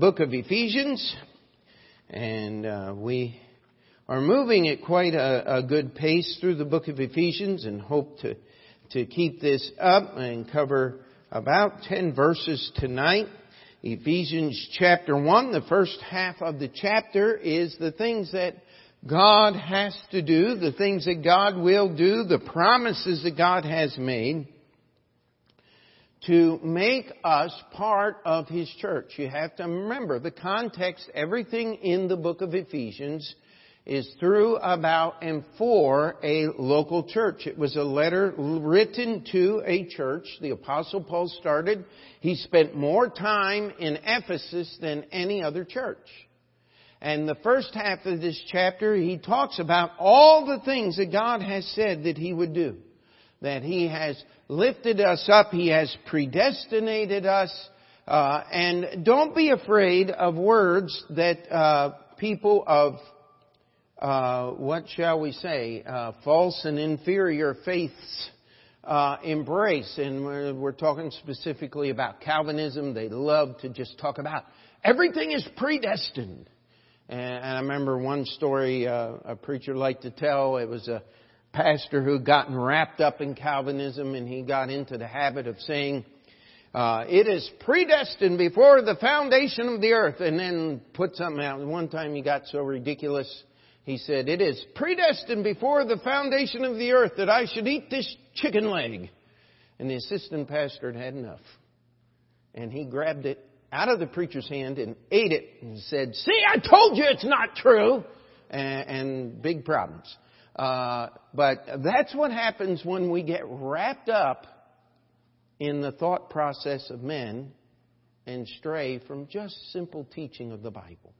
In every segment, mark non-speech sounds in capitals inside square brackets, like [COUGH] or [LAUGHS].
book of Ephesians, and uh, we are moving at quite a, a, good pace through the book of Ephesians and hope to, to keep this up and cover about 10 verses tonight. Ephesians chapter 1, the first half of the chapter is the things that God has to do, the things that God will do, the promises that God has made to make us part of His church. You have to remember the context, everything in the book of Ephesians is through, about, and for a local church. It was a letter written to a church. The apostle Paul started. He spent more time in Ephesus than any other church. And the first half of this chapter, he talks about all the things that God has said that he would do. That he has lifted us up, he has predestinated us, uh, and don't be afraid of words that uh, people of uh, what shall we say, uh, false and inferior faiths uh, embrace. And we're, we're, talking specifically about Calvinism. They love to just talk about everything is predestined. And, and I remember one story uh, a preacher liked to tell. It was a pastor who gotten wrapped up in Calvinism, and he got into the habit of saying, uh, it is predestined before the foundation of the earth, and then put something out. One time he got so ridiculous he said, It is predestined before the foundation of the earth that I should eat this chicken leg. And the assistant pastor had had enough. And he grabbed it out of the preacher's hand and ate it and said, See, I told you it's not true. And, and big problems. Uh, but that's what happens when we get wrapped up in the thought process of men and stray from just simple teaching of the Bible.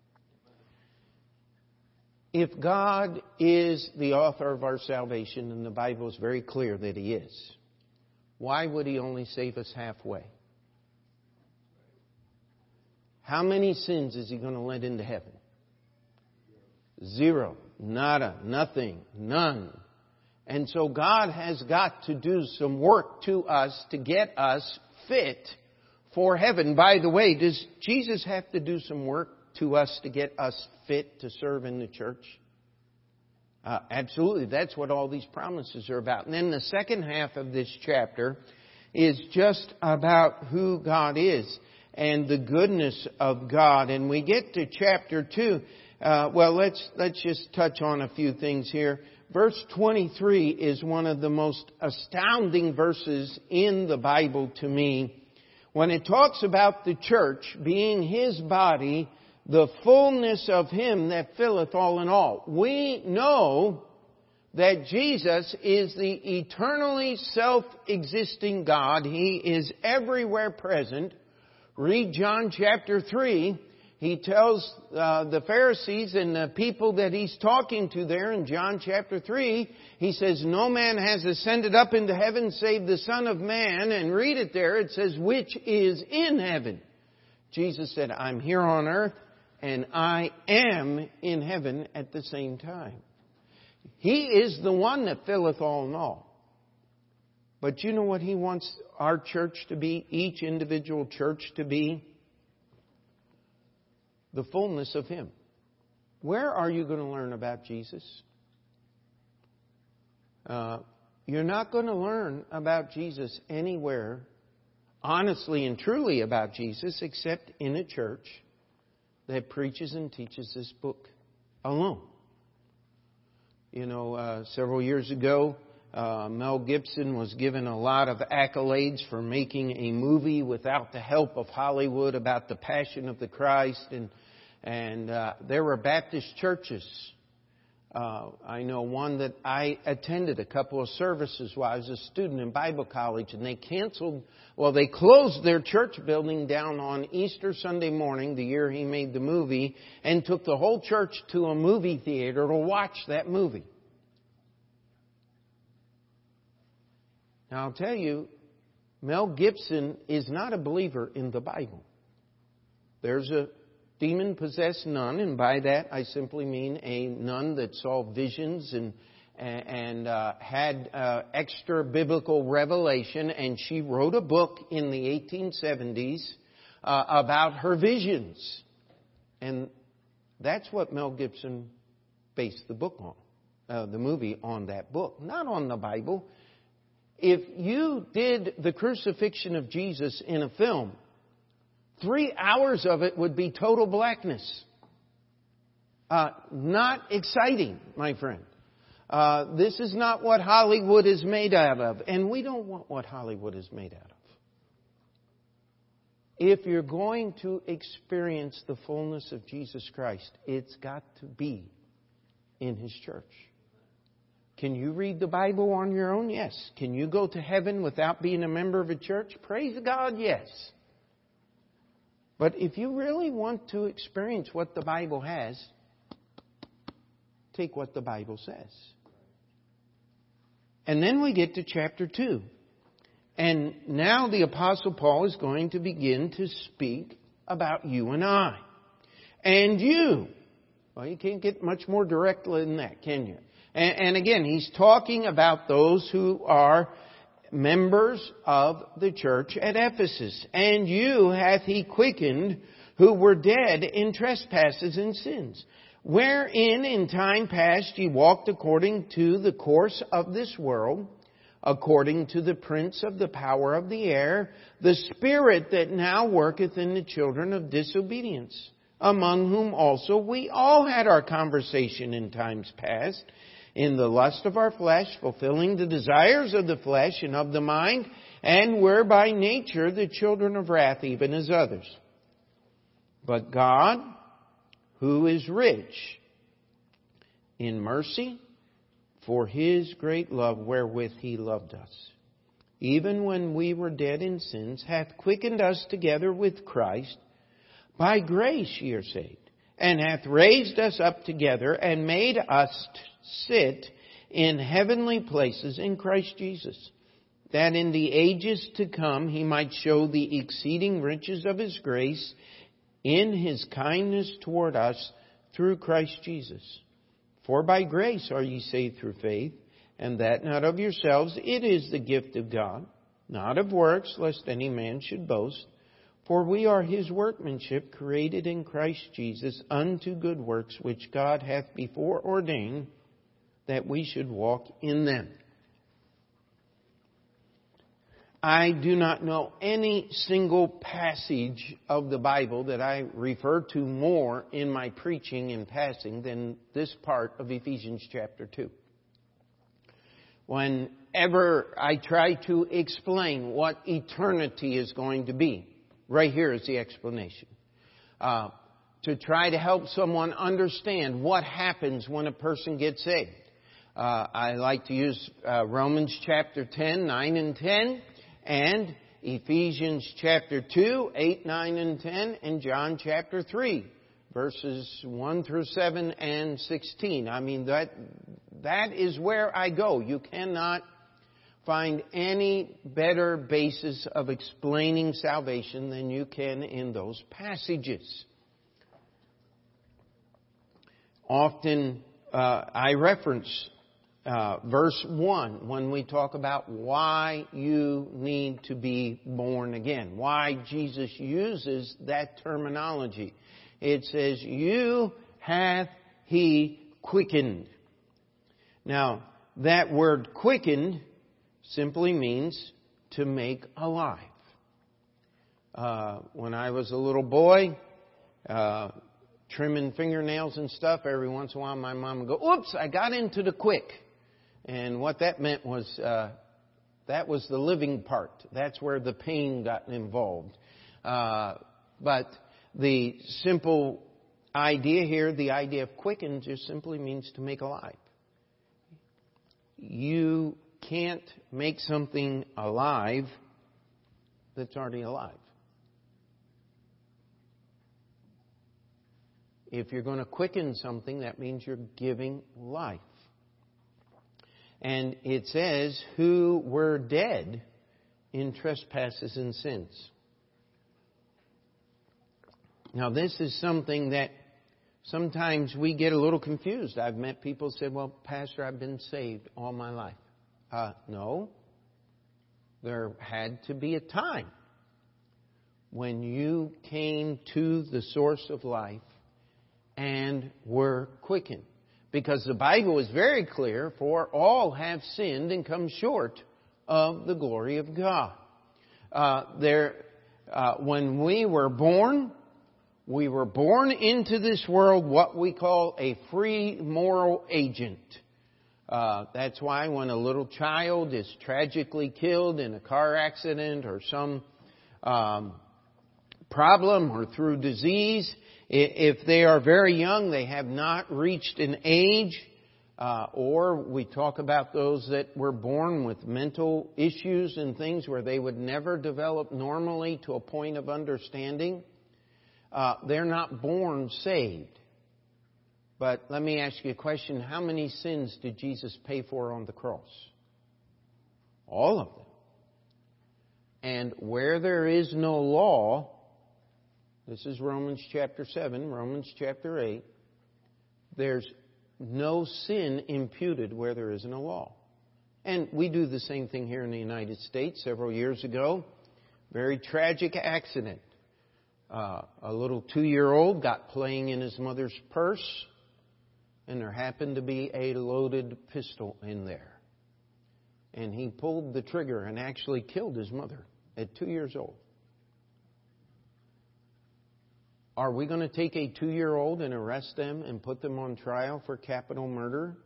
If God is the author of our salvation, and the Bible is very clear that He is, why would He only save us halfway? How many sins is He going to let into heaven? Zero. Nada. Nothing. None. And so God has got to do some work to us to get us fit for heaven. By the way, does Jesus have to do some work to us to get us fit to serve in the church? Uh, absolutely. That's what all these promises are about. And then the second half of this chapter is just about who God is and the goodness of God. And we get to chapter 2. Uh, well, let's, let's just touch on a few things here. Verse 23 is one of the most astounding verses in the Bible to me. When it talks about the church being His body the fullness of Him that filleth all in all. We know that Jesus is the eternally self-existing God. He is everywhere present. Read John chapter 3. He tells uh, the Pharisees and the people that he's talking to there in John chapter 3, he says, No man has ascended up into heaven save the Son of Man. And read it there, it says, which is in heaven. Jesus said, I'm here on earth and I am in heaven at the same time. He is the one that filleth all in all. But you know what He wants our church to be, each individual church to be? The fullness of Him. Where are you going to learn about Jesus? Uh, you're not going to learn about Jesus anywhere, honestly and truly about Jesus, except in a church that preaches and teaches this book alone. You know, uh, several years ago, uh, Mel Gibson was given a lot of accolades for making a movie without the help of Hollywood about the Passion of the Christ, and and uh, there were Baptist churches uh, I know one that I attended a couple of services while I was a student in Bible college, and they canceled, well, they closed their church building down on Easter Sunday morning, the year he made the movie, and took the whole church to a movie theater to watch that movie. Now, I'll tell you, Mel Gibson is not a believer in the Bible. There's a demon possessed nun, and by that I simply mean a nun that saw visions and and uh, had uh, extra biblical revelation, and she wrote a book in the 1870s uh, about her visions. And that's what Mel Gibson based the book on, uh, the movie on that book, not on the Bible. If you did the crucifixion of Jesus in a film, three hours of it would be total blackness. Uh, not exciting, my friend. Uh, this is not what Hollywood is made out of, and we don't want what Hollywood is made out of. If you're going to experience the fullness of Jesus Christ, it's got to be in His church. Can you read the Bible on your own? Yes. Can you go to heaven without being a member of a church? Praise God, yes. But if you really want to experience what the Bible has, take what the Bible says. And then we get to chapter 2. And now the Apostle Paul is going to begin to speak about you and I. And you. Well, you can't get much more direct than that, can you? And, and again, he's talking about those who are members of the church at Ephesus. And you hath he quickened who were dead in trespasses and sins, wherein in time past ye walked according to the course of this world, according to the prince of the power of the air, the spirit that now worketh in the children of disobedience, among whom also we all had our conversation in times past, in the lust of our flesh, fulfilling the desires of the flesh and of the mind, and were by nature the children of wrath, even as others. But God, who is rich in mercy, for his great love wherewith he loved us, even when we were dead in sins, hath quickened us together with Christ. By grace ye are saved, and hath raised us up together, and made us sit in heavenly places in Christ Jesus, that in the ages to come he might show the exceeding riches of his grace in his kindness toward us through Christ Jesus. For by grace are ye saved through faith, and that not of yourselves, it is the gift of God, not of works, lest any man should boast. For we are his workmanship, created in Christ Jesus unto good works, which God hath before ordained that we should walk in them. I do not know any single passage of the Bible that I refer to more in my preaching and passing than this part of Ephesians chapter 2. Whenever I try to explain what eternity is going to be, right here is the explanation. Uh, to try to help someone understand what happens when a person gets saved. Uh, I like to use uh, Romans chapter 10, 9 and 10, and Ephesians chapter 2, 8, 9 and 10, and John chapter 3, verses 1 through 7 and 16. I mean, that, that is where I go. You cannot find any better basis of explaining salvation than you can in those passages. Often uh, I reference uh, verse 1 when we talk about why you need to be born again, why Jesus uses that terminology. It says, You hath he quickened. Now, that word quickened simply means to make alive. Uh, when I was a little boy, uh, trimming fingernails and stuff, every once in a while my mom would go, Oops, I got into the quick. And what that meant was uh, that was the living part. That's where the pain got involved. Uh, but the simple idea here, the idea of quicken, just simply means to make alive. You can't make something alive that's already alive. If you're going to quicken something, that means you're giving life. And it says, who were dead in trespasses and sins. Now, this is something that sometimes we get a little confused. I've met people say, well, Pastor, I've been saved all my life. Uh, no. There had to be a time when you came to the source of life and were quickened. Because the Bible is very clear, for all have sinned and come short of the glory of God. Uh, there, uh, when we were born, we were born into this world what we call a free moral agent. Uh, that's why when a little child is tragically killed in a car accident or some um, problem or through disease, if they are very young, they have not reached an age, uh, or we talk about those that were born with mental issues and things where they would never develop normally to a point of understanding. Uh, they're not born saved. But let me ask you a question. How many sins did Jesus pay for on the cross? All of them. And where there is no law, this is Romans chapter 7, Romans chapter 8. There's no sin imputed where there isn't a law. And we do the same thing here in the United States. Several years ago, very tragic accident. Uh, a little two year old got playing in his mother's purse, and there happened to be a loaded pistol in there. And he pulled the trigger and actually killed his mother at two years old. Are we going to take a two year old and arrest them and put them on trial for capital murder?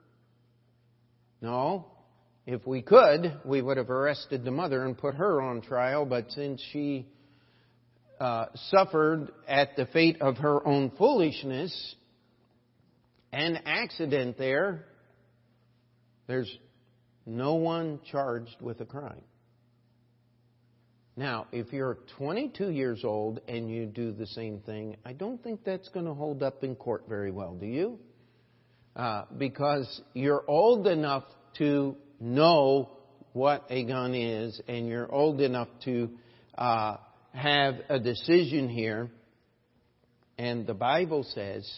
No. If we could, we would have arrested the mother and put her on trial, but since she uh, suffered at the fate of her own foolishness and accident there, there's no one charged with a crime. Now, if you're 22 years old and you do the same thing, I don't think that's going to hold up in court very well, do you? Uh, because you're old enough to know what a gun is, and you're old enough to uh, have a decision here. And the Bible says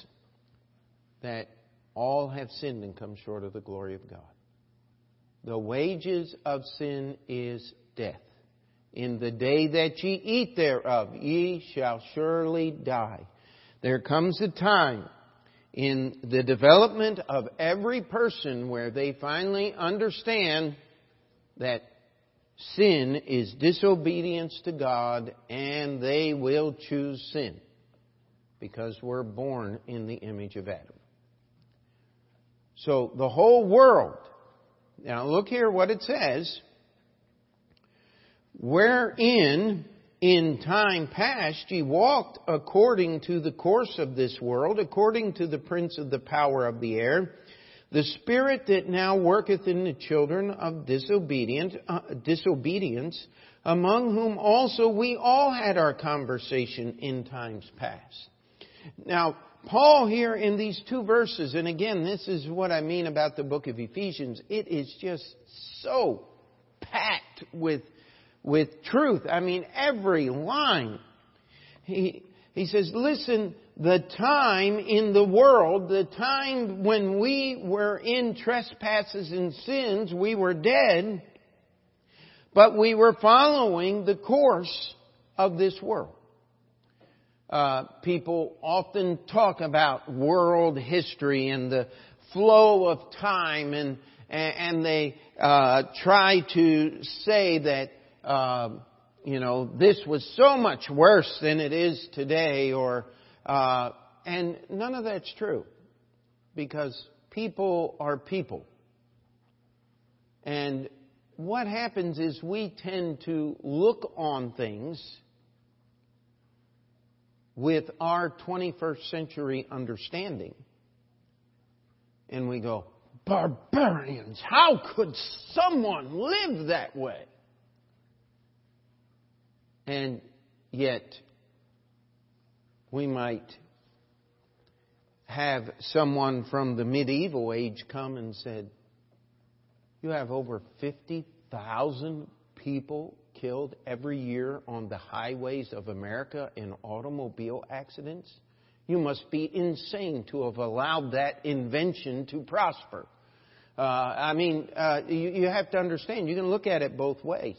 that all have sinned and come short of the glory of God. The wages of sin is death. In the day that ye eat thereof, ye shall surely die. There comes a time in the development of every person where they finally understand that sin is disobedience to God and they will choose sin because we're born in the image of Adam. So the whole world, now look here what it says wherein in time past ye walked according to the course of this world, according to the prince of the power of the air, the spirit that now worketh in the children of disobedience, uh, disobedience, among whom also we all had our conversation in times past. Now, Paul here in these two verses, and again, this is what I mean about the book of Ephesians, it is just so packed with with truth. I mean, every line. He, he says, listen, the time in the world, the time when we were in trespasses and sins, we were dead, but we were following the course of this world. Uh, people often talk about world history and the flow of time and and they uh, try to say that um, you know, this was so much worse than it is today, or, uh, and none of that's true. Because people are people. And what happens is we tend to look on things with our 21st century understanding. And we go, barbarians, how could someone live that way? And yet, we might have someone from the medieval age come and said, You have over 50,000 people killed every year on the highways of America in automobile accidents? You must be insane to have allowed that invention to prosper. Uh, I mean, uh, you, you have to understand, you can look at it both ways.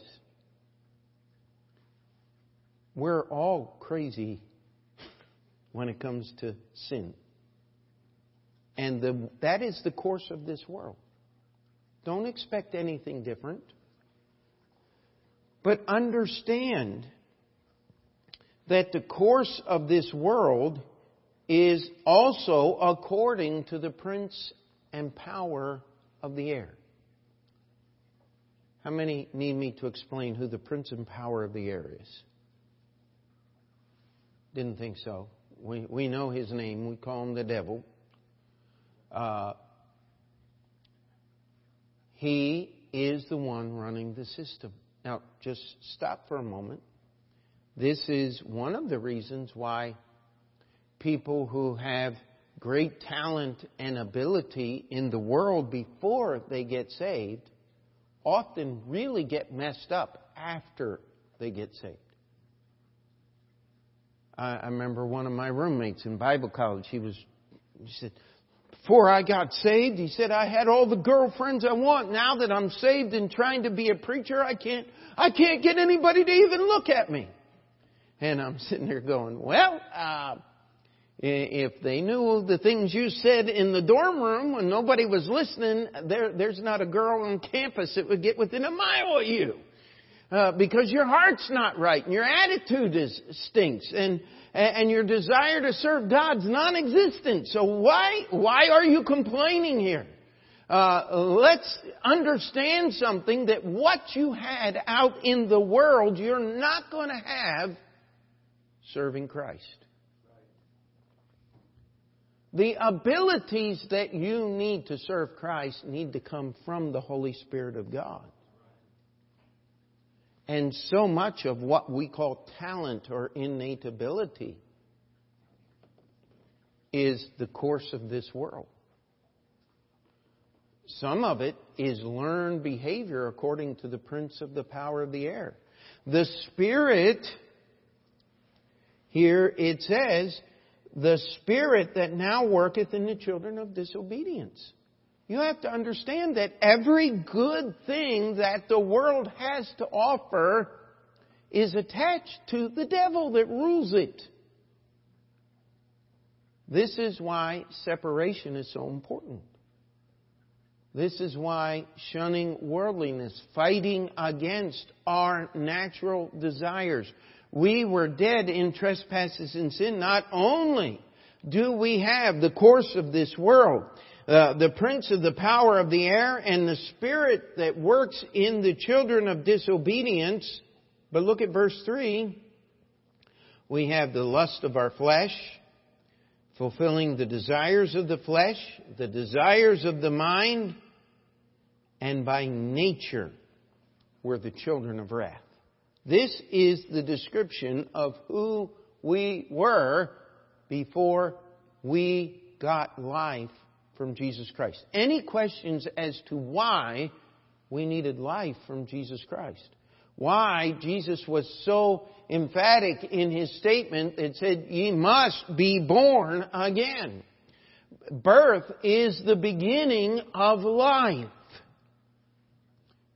We're all crazy when it comes to sin. And the, that is the course of this world. Don't expect anything different. But understand that the course of this world is also according to the prince and power of the air. How many need me to explain who the prince and power of the air is? Didn't think so. We, we know his name. We call him the devil. Uh, he is the one running the system. Now, just stop for a moment. This is one of the reasons why people who have great talent and ability in the world before they get saved often really get messed up after they get saved. I, remember one of my roommates in Bible college. He was, he said, before I got saved, he said, I had all the girlfriends I want. Now that I'm saved and trying to be a preacher, I can't, I can't get anybody to even look at me. And I'm [LAUGHS] sitting there going, well, uh, if they knew the things you said in the dorm room when nobody was listening, there, there's not a girl on campus that would get within a mile of you. Uh, because your heart's not right and your attitude is stinks and and your desire to serve God's non-existent. So why why are you complaining here? Uh, let's understand something that what you had out in the world, you're not going to have serving Christ. The abilities that you need to serve Christ need to come from the Holy Spirit of God. And so much of what we call talent or innate ability is the course of this world. Some of it is learned behavior according to the prince of the power of the air. The Spirit, here it says, the Spirit that now worketh in the children of disobedience. You have to understand that every good thing that the world has to offer is attached to the devil that rules it. This is why separation is so important. This is why shunning worldliness, fighting against our natural desires. We were dead in trespasses and sin. Not only do we have the course of this world, uh, the prince of the power of the air and the spirit that works in the children of disobedience. But look at verse 3. We have the lust of our flesh, fulfilling the desires of the flesh, the desires of the mind, and by nature we're the children of wrath. This is the description of who we were before we got life from Jesus Christ. Any questions as to why we needed life from Jesus Christ? Why Jesus was so emphatic in his statement that said, ye must be born again. Birth is the beginning of life.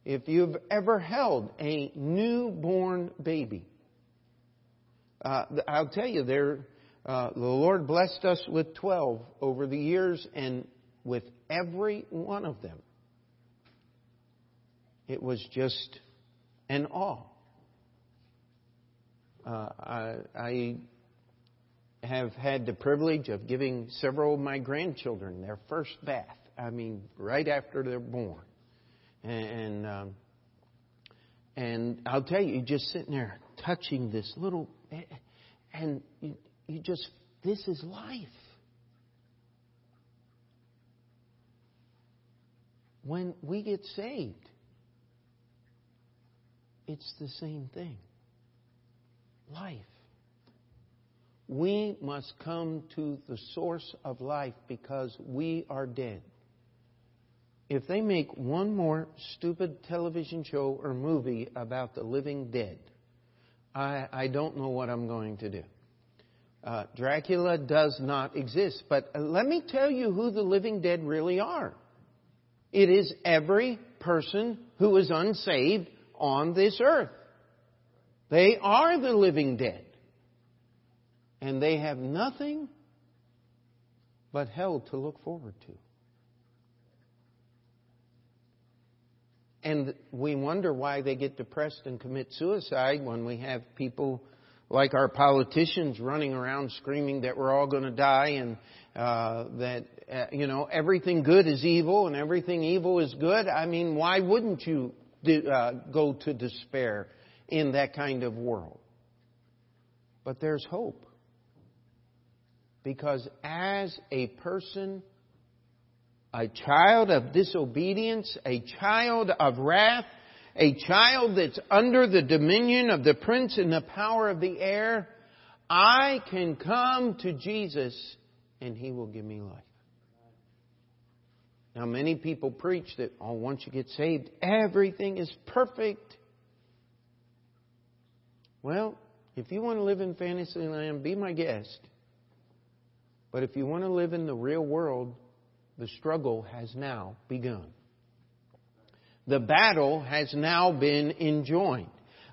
If you've ever held a newborn baby, uh, I'll tell you, there, uh, the Lord blessed us with 12 over the years, and with every one of them, it was just an awe. Uh, I, I have had the privilege of giving several of my grandchildren their first bath. I mean, right after they're born, and um, and I'll tell you, just sitting there touching this little, and you just this is life. When we get saved, it's the same thing life. We must come to the source of life because we are dead. If they make one more stupid television show or movie about the living dead, I, I don't know what I'm going to do. Uh, Dracula does not exist, but let me tell you who the living dead really are. It is every person who is unsaved on this earth. They are the living dead. And they have nothing but hell to look forward to. And we wonder why they get depressed and commit suicide when we have people like our politicians running around screaming that we're all going to die and uh, that uh, you know everything good is evil and everything evil is good. I mean, why wouldn't you do, uh, go to despair in that kind of world? But there's hope because as a person a child of disobedience, a child of wrath, a child that's under the dominion of the prince and the power of the air, I can come to Jesus and he will give me life. Now, many people preach that, oh, once you get saved, everything is perfect. Well, if you want to live in fantasy land, be my guest. But if you want to live in the real world, the struggle has now begun. The battle has now been enjoined.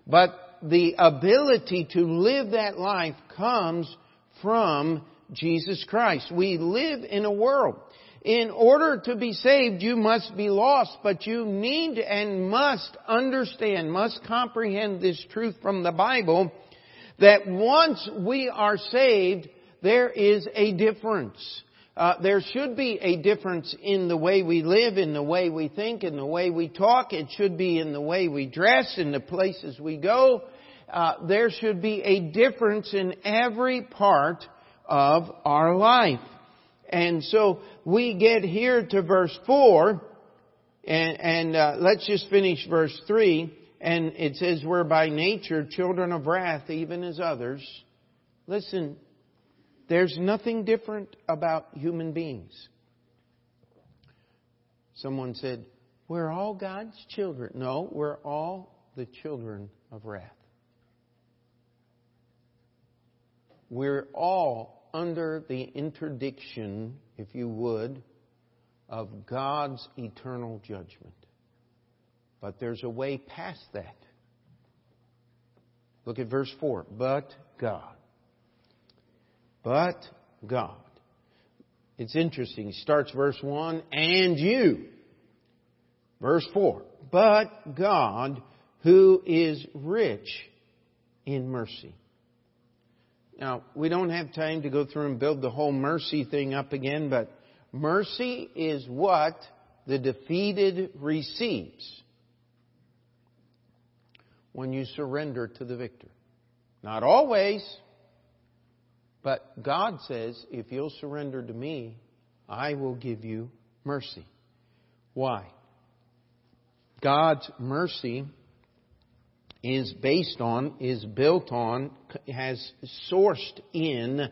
But the ability to live that life comes from Jesus Christ. We live in a world. In order to be saved, you must be lost, but you need and must understand, must comprehend this truth from the Bible that once we are saved, there is a difference. Uh, there should be a difference in the way we live, in the way we think, in the way we talk. It should be in the way we dress, in the places we go. Uh, there should be a difference in every part of our life. And so we get here to verse 4, and, and uh, let's just finish verse 3. And it says, We're by nature children of wrath, even as others. Listen, there's nothing different about human beings. Someone said, We're all God's children. No, we're all the children of wrath. We're all under the interdiction, if you would, of God's eternal judgment. But there's a way past that. Look at verse 4. But God but God. It's interesting. He starts verse 1, and you. Verse 4, but God who is rich in mercy. Now, we don't have time to go through and build the whole mercy thing up again, but mercy is what the defeated receives when you surrender to the victor. Not always, but God says, if you'll surrender to me, I will give you mercy. Why? God's mercy is based on, is built on, has sourced in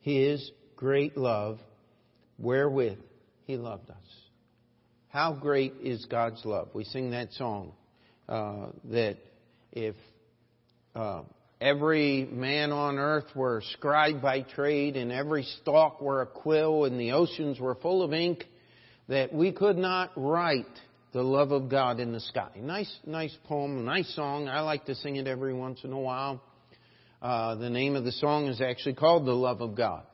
His great love wherewith He loved us. How great is God's love? We sing that song uh, that if uh, every man on earth were a scribe by trade, and every stalk were a quill, and the oceans were full of ink, that we could not write the love of God in the sky. Nice, nice poem, nice song. I like to sing it every once in a while. Uh, the name of the song is actually called The Love of God.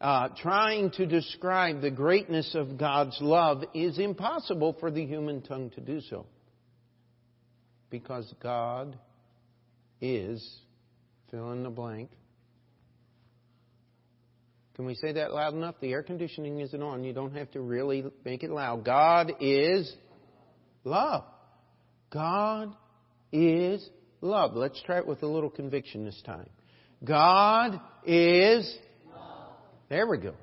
Uh, trying to describe the greatness of God's love is impossible for the human tongue to do so. Because God is Fill in the blank. Can we say that loud enough? The air conditioning isn't on. You don't have to really make it loud. God is love. God is love. Let's try it with a little conviction this time. God is love. There we go.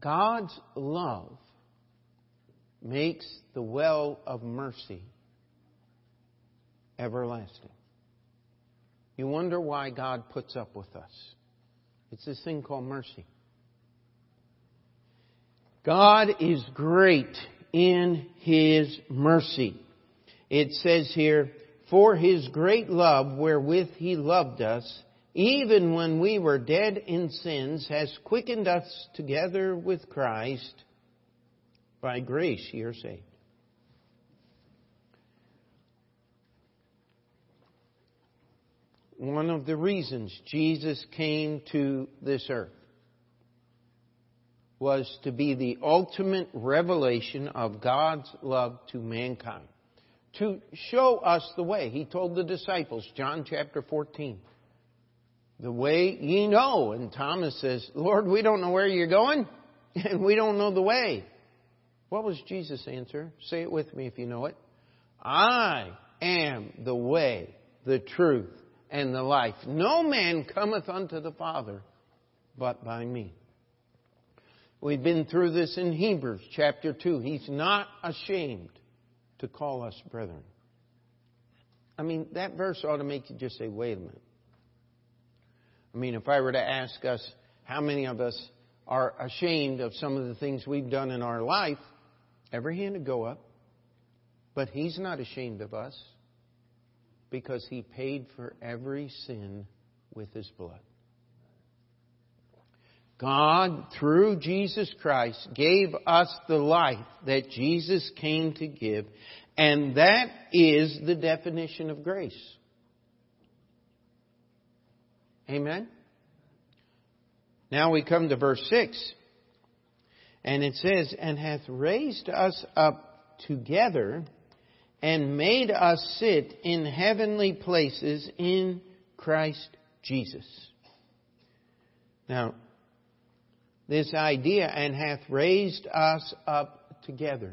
God's love makes the well of mercy everlasting. You wonder why God puts up with us. It's this thing called mercy. God is great in His mercy. It says here, For His great love wherewith He loved us, even when we were dead in sins, has quickened us together with Christ. By grace ye are saved. One of the reasons Jesus came to this earth was to be the ultimate revelation of God's love to mankind. To show us the way. He told the disciples, John chapter 14, the way ye know. And Thomas says, Lord, we don't know where you're going, [LAUGHS] and we don't know the way. What was Jesus' answer? Say it with me if you know it. I am the way, the truth, and the life. No man cometh unto the Father but by me. We've been through this in Hebrews chapter 2. He's not ashamed to call us brethren. I mean, that verse ought to make you just say, wait a minute. I mean, if I were to ask us how many of us are ashamed of some of the things we've done in our life, every hand would go up. But He's not ashamed of us because He paid for every sin with His blood. God, through Jesus Christ, gave us the life that Jesus came to give, and that is the definition of grace. Amen? Now we come to verse 6, and it says, And hath raised us up together and made us sit in heavenly places in Christ Jesus. Now, this idea, and hath raised us up together.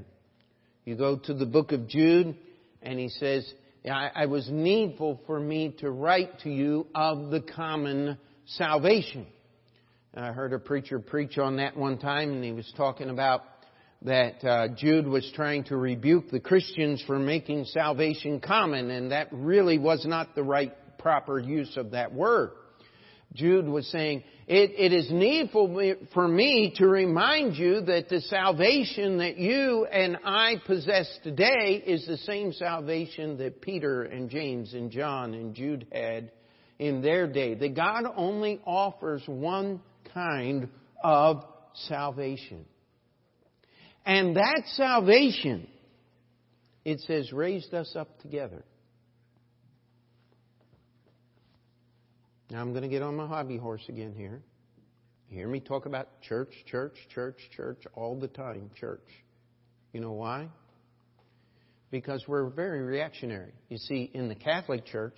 You go to the book of Jude, and he says, I, was needful for me to write to you of the common salvation. I heard a preacher preach on that one time, and he was talking about that uh, Jude was trying to rebuke the Christians for making salvation common, and that really was not the right, proper use of that word. Jude was saying, it, it is needful for me to remind you that the salvation that you and I possess today is the same salvation that Peter and James and John and Jude had in their day. That God only offers one kind of salvation. And that salvation, it says, raised us up together. Now I'm going to get on my hobby horse again here. You hear me talk about church, church, church, church all the time, church. You know why? Because we're very reactionary. You see, in the Catholic Church,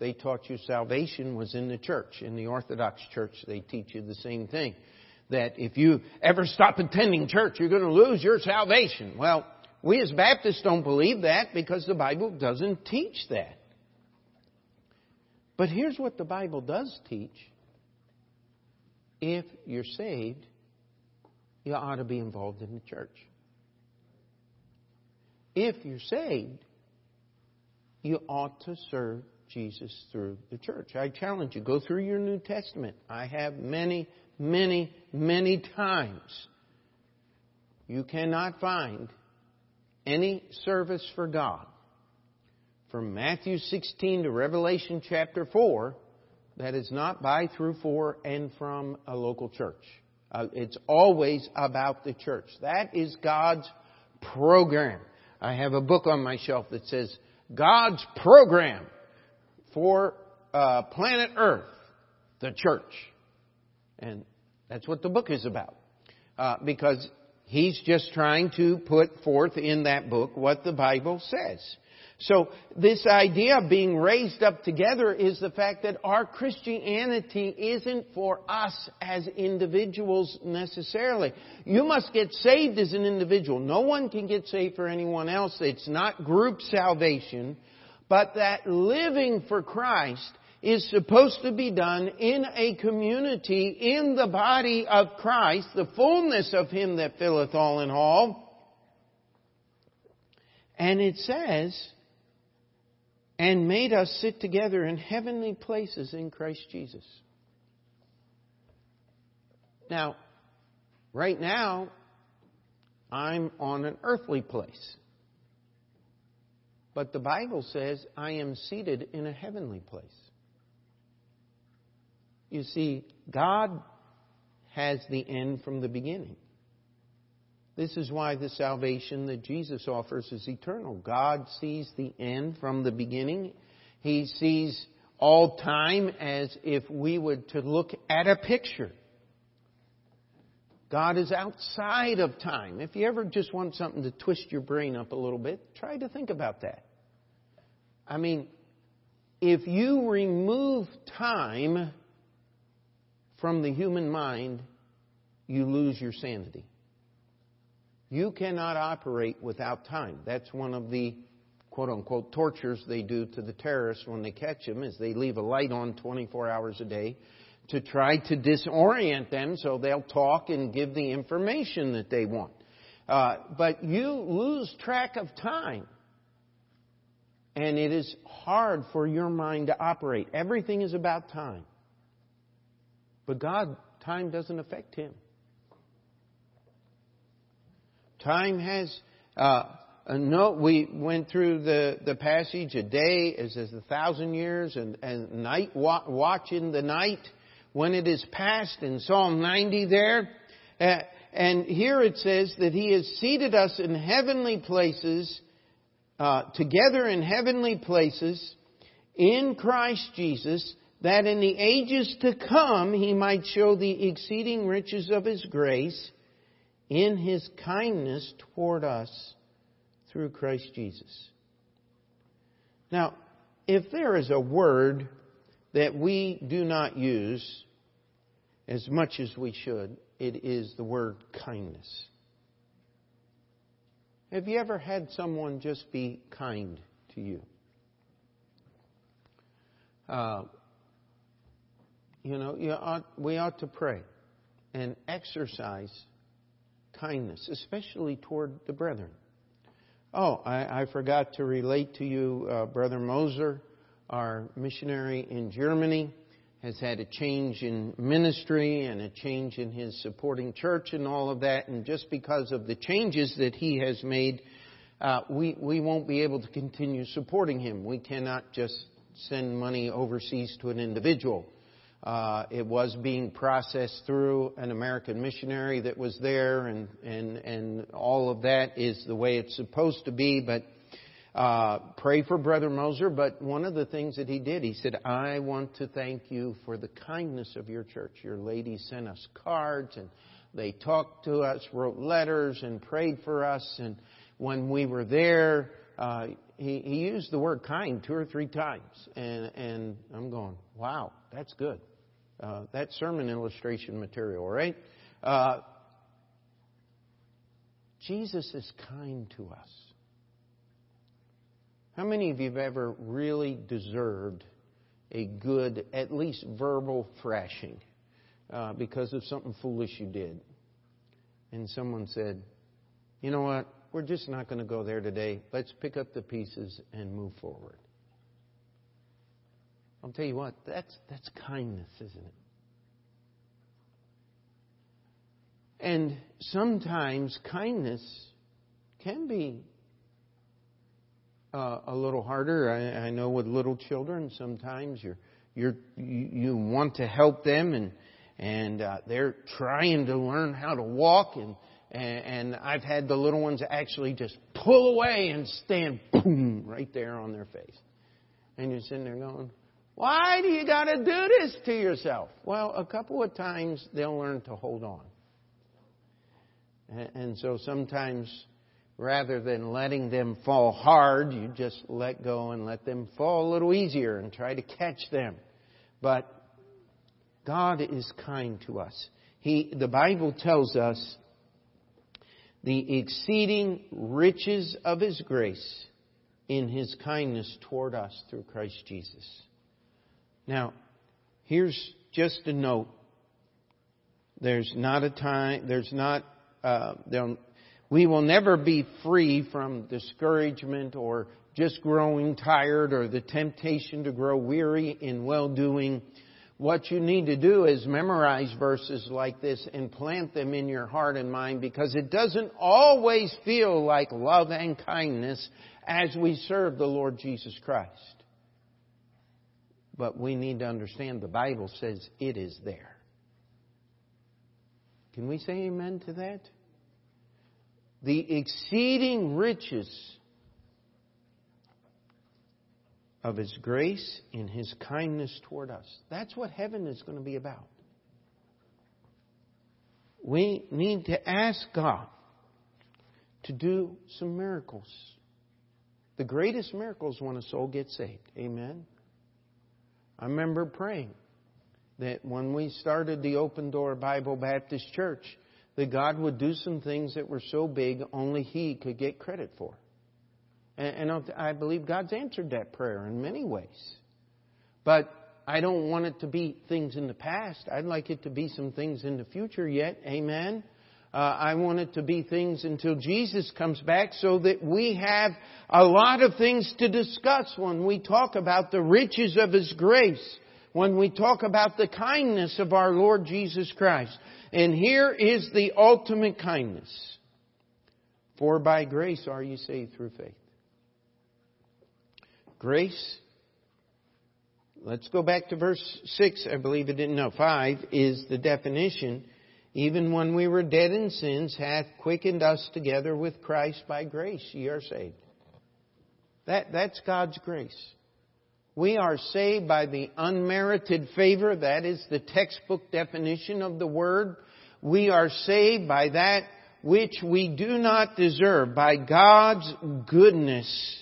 they taught you salvation was in the church. In the Orthodox Church, they teach you the same thing. That if you ever stop attending church, you're going to lose your salvation. Well, we as Baptists don't believe that because the Bible doesn't teach that. But here's what the Bible does teach. If you're saved, you ought to be involved in the church. If you're saved, you ought to serve Jesus through the church. I challenge you, go through your New Testament. I have many, many, many times. You cannot find any service for God from Matthew 16 to Revelation chapter 4 that is not by, through, for, and from a local church. Uh, it's always about the church. That is God's program. I have a book on my shelf that says God's program for uh, planet Earth, the church. And that's what the book is about. Uh, because he's just trying to put forth in that book what the Bible says. So this idea of being raised up together is the fact that our Christianity isn't for us as individuals necessarily. You must get saved as an individual. No one can get saved for anyone else. It's not group salvation, but that living for Christ is supposed to be done in a community in the body of Christ, the fullness of Him that filleth all in all. And it says, and made us sit together in heavenly places in Christ Jesus. Now, right now, I'm on an earthly place. But the Bible says I am seated in a heavenly place. You see, God has the end from the beginning. This is why the salvation that Jesus offers is eternal. God sees the end from the beginning. He sees all time as if we were to look at a picture. God is outside of time. If you ever just want something to twist your brain up a little bit, try to think about that. I mean, if you remove time from the human mind, you lose your sanity. You cannot operate without time. That's one of the quote unquote tortures they do to the terrorists when they catch them is they leave a light on 24 hours a day to try to disorient them so they'll talk and give the information that they want. Uh, but you lose track of time. And it is hard for your mind to operate. Everything is about time. But God, time doesn't affect Him. Time has uh, a note. We went through the, the passage. A day is as a thousand years, and, and night watch in the night when it is past. In Psalm 90, there. Uh, and here it says that He has seated us in heavenly places, uh, together in heavenly places, in Christ Jesus, that in the ages to come He might show the exceeding riches of His grace in his kindness toward us through Christ Jesus. Now, if there is a word that we do not use as much as we should, it is the word kindness. Have you ever had someone just be kind to you? Uh, you know, you ought, we ought to pray and exercise kindness, especially toward the brethren. Oh, I, I forgot to relate to you, uh, Brother Moser, our missionary in Germany, has had a change in ministry and a change in his supporting church and all of that. And just because of the changes that he has made, uh, we, we won't be able to continue supporting him. We cannot just send money overseas to an individual. Uh, it was being processed through an American missionary that was there, and and and all of that is the way it's supposed to be. But uh, pray for Brother Moser. But one of the things that he did, he said, "I want to thank you for the kindness of your church. Your ladies sent us cards, and they talked to us, wrote letters, and prayed for us. And when we were there." Uh, he, he used the word kind two or three times, and and I'm going, wow, that's good. Uh, that sermon illustration material, right? Uh, Jesus is kind to us. How many of you have ever really deserved a good, at least verbal thrashing uh, because of something foolish you did? And someone said, you know what? We're just not going to go there today. Let's pick up the pieces and move forward. I'll tell you what, that's, that's kindness, isn't it? And sometimes kindness can be uh, a little harder. I, I know with little children, sometimes you're, you're, you, want to help them and, and uh, they're trying to learn how to walk and, and I've had the little ones actually just pull away and stand boom right there on their face. And you're sitting there going, why do you got to do this to yourself? Well, a couple of times they'll learn to hold on. And so sometimes rather than letting them fall hard, you just let go and let them fall a little easier and try to catch them. But God is kind to us. He, the Bible tells us the exceeding riches of His grace in His kindness toward us through Christ Jesus. Now, here's just a note. There's not a time, there's not, uh, we will never be free from discouragement or just growing tired or the temptation to grow weary in well doing. What you need to do is memorize verses like this and plant them in your heart and mind because it doesn't always feel like love and kindness as we serve the Lord Jesus Christ. But we need to understand the Bible says it is there. Can we say amen to that? The exceeding riches of His grace and His kindness toward us. That's what heaven is going to be about. We need to ask God to do some miracles. The greatest miracle is when a soul gets saved. Amen. I remember praying that when we started the Open Door Bible Baptist Church, that God would do some things that were so big only He could get credit for. And, and I believe God's answered that prayer in many ways. But I don't want it to be things in the past. I'd like it to be some things in the future yet. Amen. Uh, I want it to be things until Jesus comes back so that we have a lot of things to discuss when we talk about the riches of His grace, when we talk about the kindness of our Lord Jesus Christ. And here is the ultimate kindness. For by grace are you saved through faith. Grace. Let's go back to verse 6, I believe it didn't know. 5 is the definition. Even when we were dead in sins, hath quickened us together with Christ by grace, ye are saved. That, that's God's grace. We are saved by the unmerited favor. That is the textbook definition of the word. We are saved by that which we do not deserve, by God's goodness.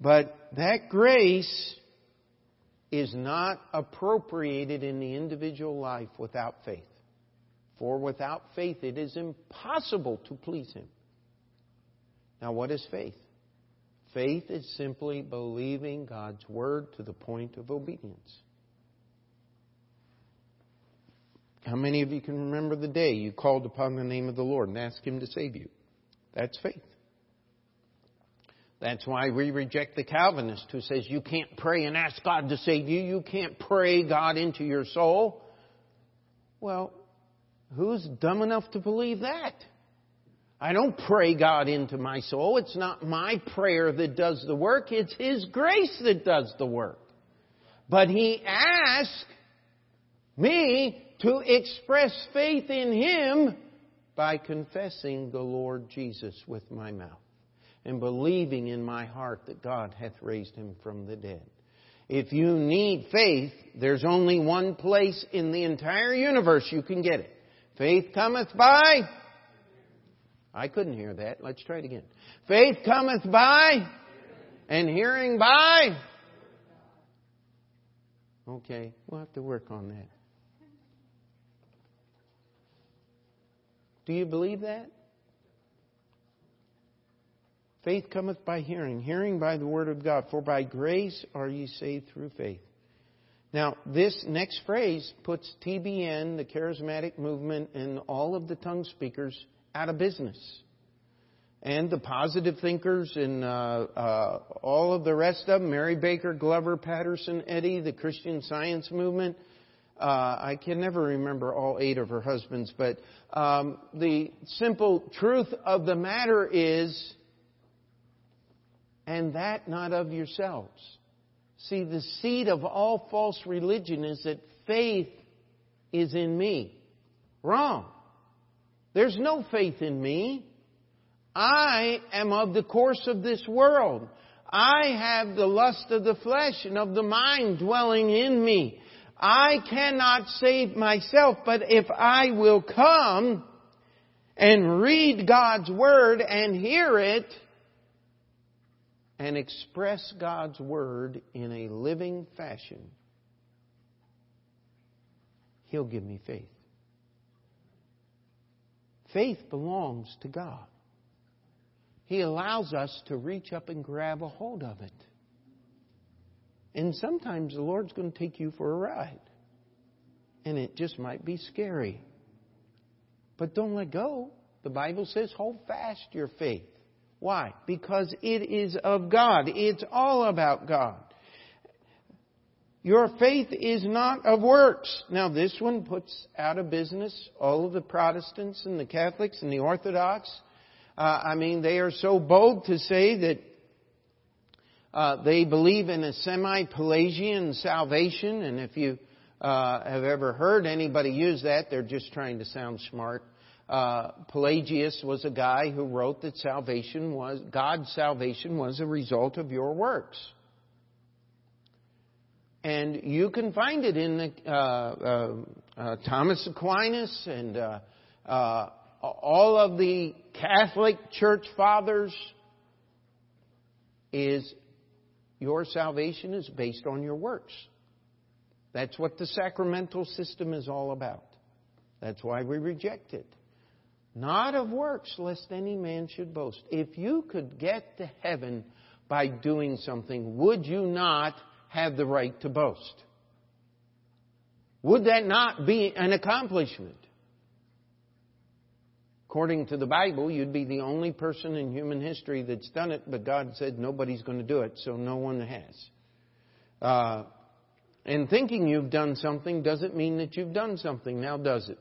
But that grace is not appropriated in the individual life without faith. For without faith it is impossible to please Him. Now, what is faith? Faith is simply believing God's Word to the point of obedience. How many of you can remember the day you called upon the name of the Lord and asked Him to save you? That's faith. That's why we reject the Calvinist who says you can't pray and ask God to save you. You can't pray God into your soul. Well, who's dumb enough to believe that? I don't pray God into my soul. It's not my prayer that does the work. It's His grace that does the work. But He asks me to express faith in Him by confessing the Lord Jesus with my mouth and believing in my heart that God hath raised him from the dead. If you need faith, there's only one place in the entire universe you can get it. Faith cometh by. I couldn't hear that. Let's try it again. Faith cometh by, and hearing by. Okay, we'll have to work on that. Do you believe that? Faith cometh by hearing, hearing by the word of God. For by grace are ye saved through faith. Now, this next phrase puts TBN, the charismatic movement, and all of the tongue speakers out of business. And the positive thinkers and uh, uh, all of the rest of them, Mary Baker, Glover, Patterson, Eddy, the Christian Science movement, uh, I can never remember all eight of her husbands, but um, the simple truth of the matter is and that not of yourselves. See, the seed of all false religion is that faith is in me. Wrong. There's no faith in me. I am of the course of this world. I have the lust of the flesh and of the mind dwelling in me. I cannot save myself, but if I will come and read God's Word and hear it, and express God's Word in a living fashion, He'll give me faith. Faith belongs to God. He allows us to reach up and grab a hold of it. And sometimes the Lord's going to take you for a ride. And it just might be scary. But don't let go. The Bible says, hold fast your faith. Why? Because it is of God. It's all about God. Your faith is not of works. Now, this one puts out of business all of the Protestants and the Catholics and the Orthodox. Uh, I mean, they are so bold to say that uh, they believe in a semi-Pelagian salvation, and if you uh, have ever heard anybody use that, they're just trying to sound smart. Uh, Pelagius was a guy who wrote that salvation was, God's salvation was a result of your works. And you can find it in the, uh, uh, uh Thomas Aquinas and uh, uh, all of the Catholic Church fathers is your salvation is based on your works. That's what the sacramental system is all about. That's why we reject it. Not of works, lest any man should boast. If you could get to heaven by doing something, would you not have the right to boast? Would that not be an accomplishment? According to the Bible, you'd be the only person in human history that's done it, but God said nobody's going to do it, so no one has. Uh, and thinking you've done something doesn't mean that you've done something, now does it?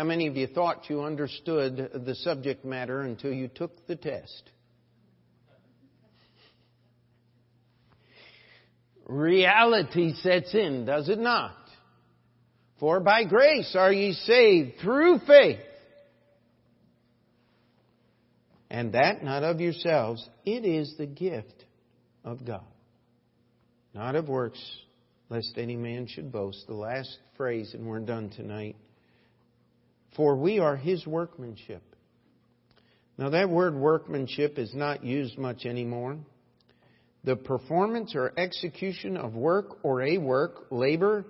How many of you thought you understood the subject matter until you took the test? reality sets in, does it not? For by grace are ye saved through faith. And that not of yourselves, it is the gift of God. Not of works, lest any man should boast. The last phrase, and we're done tonight. For we are his workmanship. Now that word workmanship is not used much anymore the performance or execution of work or a work, labor.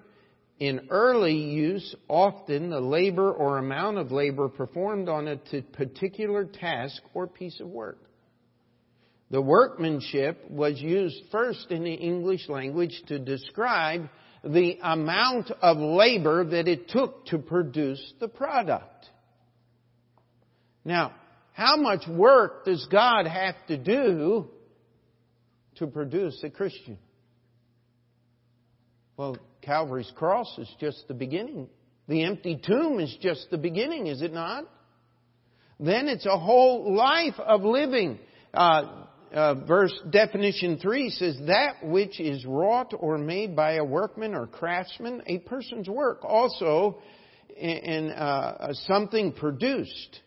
In early use, often the labor or amount of labor performed on a particular task or piece of work. The workmanship was used first in the English language to describe the amount of labor that it took to produce the product. Now, how much work does God have to do to produce a Christian? Well, Calvary's cross is just the beginning. The empty tomb is just the beginning, is it not? Then it's a whole life of living. Uh, uh, verse definition 3 says, That which is wrought or made by a workman or craftsman, a person's work. Also, in uh, something produced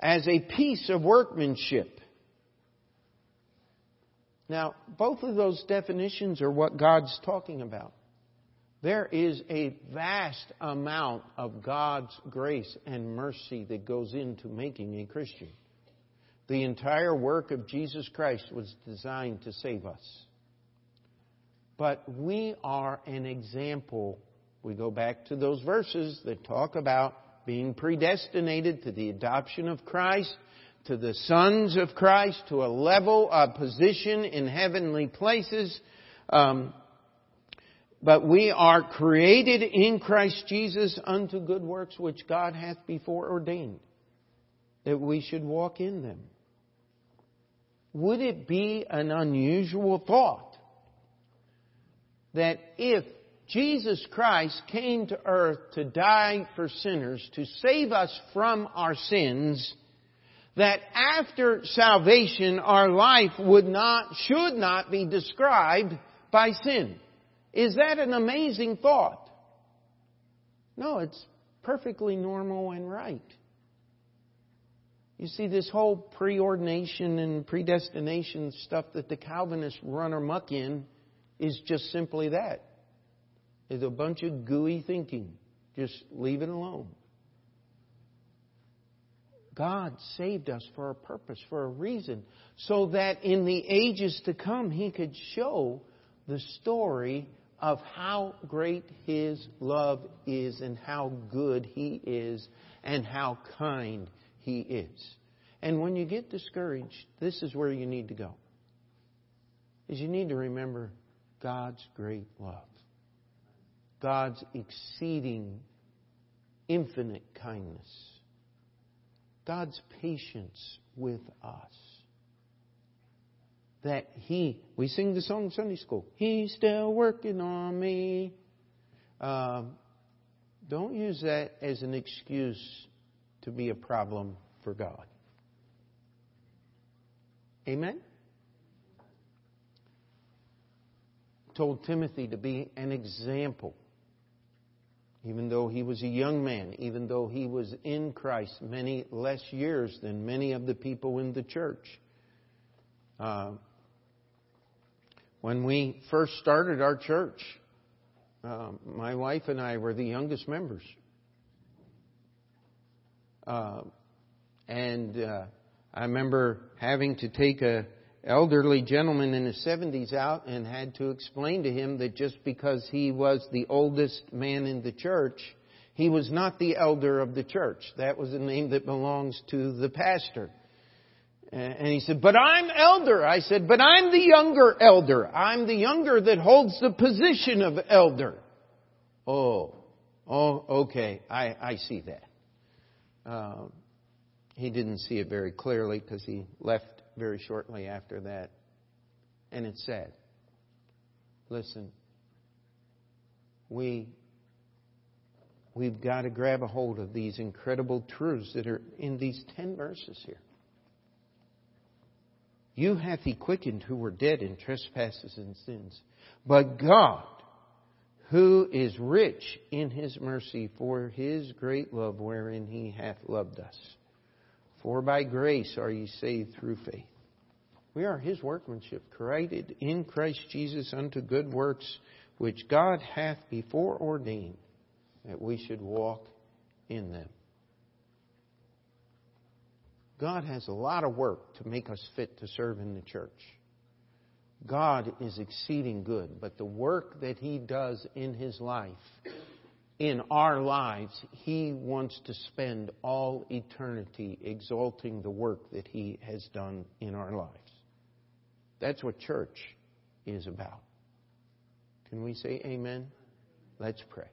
as a piece of workmanship. Now, both of those definitions are what God's talking about. There is a vast amount of God's grace and mercy that goes into making a Christian. The entire work of Jesus Christ was designed to save us. But we are an example. We go back to those verses that talk about being predestinated to the adoption of Christ to the sons of Christ to a level, a position in heavenly places. Um, but we are created in Christ Jesus unto good works which God hath before ordained, that we should walk in them. Would it be an unusual thought that if Jesus Christ came to earth to die for sinners, to save us from our sins, that after salvation our life would not, should not be described by sin. Is that an amazing thought? No, it's perfectly normal and right. You see, this whole preordination and predestination stuff that the Calvinists run amok in is just simply that. It's a bunch of gooey thinking. Just leave it alone. God saved us for a purpose, for a reason, so that in the ages to come He could show the story of how great His love is and how good He is and how kind He is. And when you get discouraged, this is where you need to go. Is you need to remember God's great love. God's exceeding infinite kindness God's patience with us. That He, we sing the song Sunday school, He's still working on me. Um, don't use that as an excuse to be a problem for God. Amen? Told Timothy to be an example even though he was a young man, even though he was in Christ many less years than many of the people in the church. Uh, when we first started our church, uh, my wife and I were the youngest members. Uh, and uh, I remember having to take a elderly gentleman in his 70s out and had to explain to him that just because he was the oldest man in the church, he was not the elder of the church. That was a name that belongs to the pastor. And he said, but I'm elder. I said, but I'm the younger elder. I'm the younger that holds the position of elder. Oh, oh, okay. I, I see that. Uh, he didn't see it very clearly because he left very shortly after that. And it said, listen, we, we've got to grab a hold of these incredible truths that are in these 10 verses here. You hath he quickened who were dead in trespasses and sins. But God, who is rich in his mercy for his great love wherein he hath loved us for by grace are ye saved through faith. We are his workmanship, created in Christ Jesus unto good works, which God hath before ordained that we should walk in them. God has a lot of work to make us fit to serve in the church. God is exceeding good, but the work that He does in His life in our lives, He wants to spend all eternity exalting the work that He has done in our lives. That's what church is about. Can we say amen? Let's pray.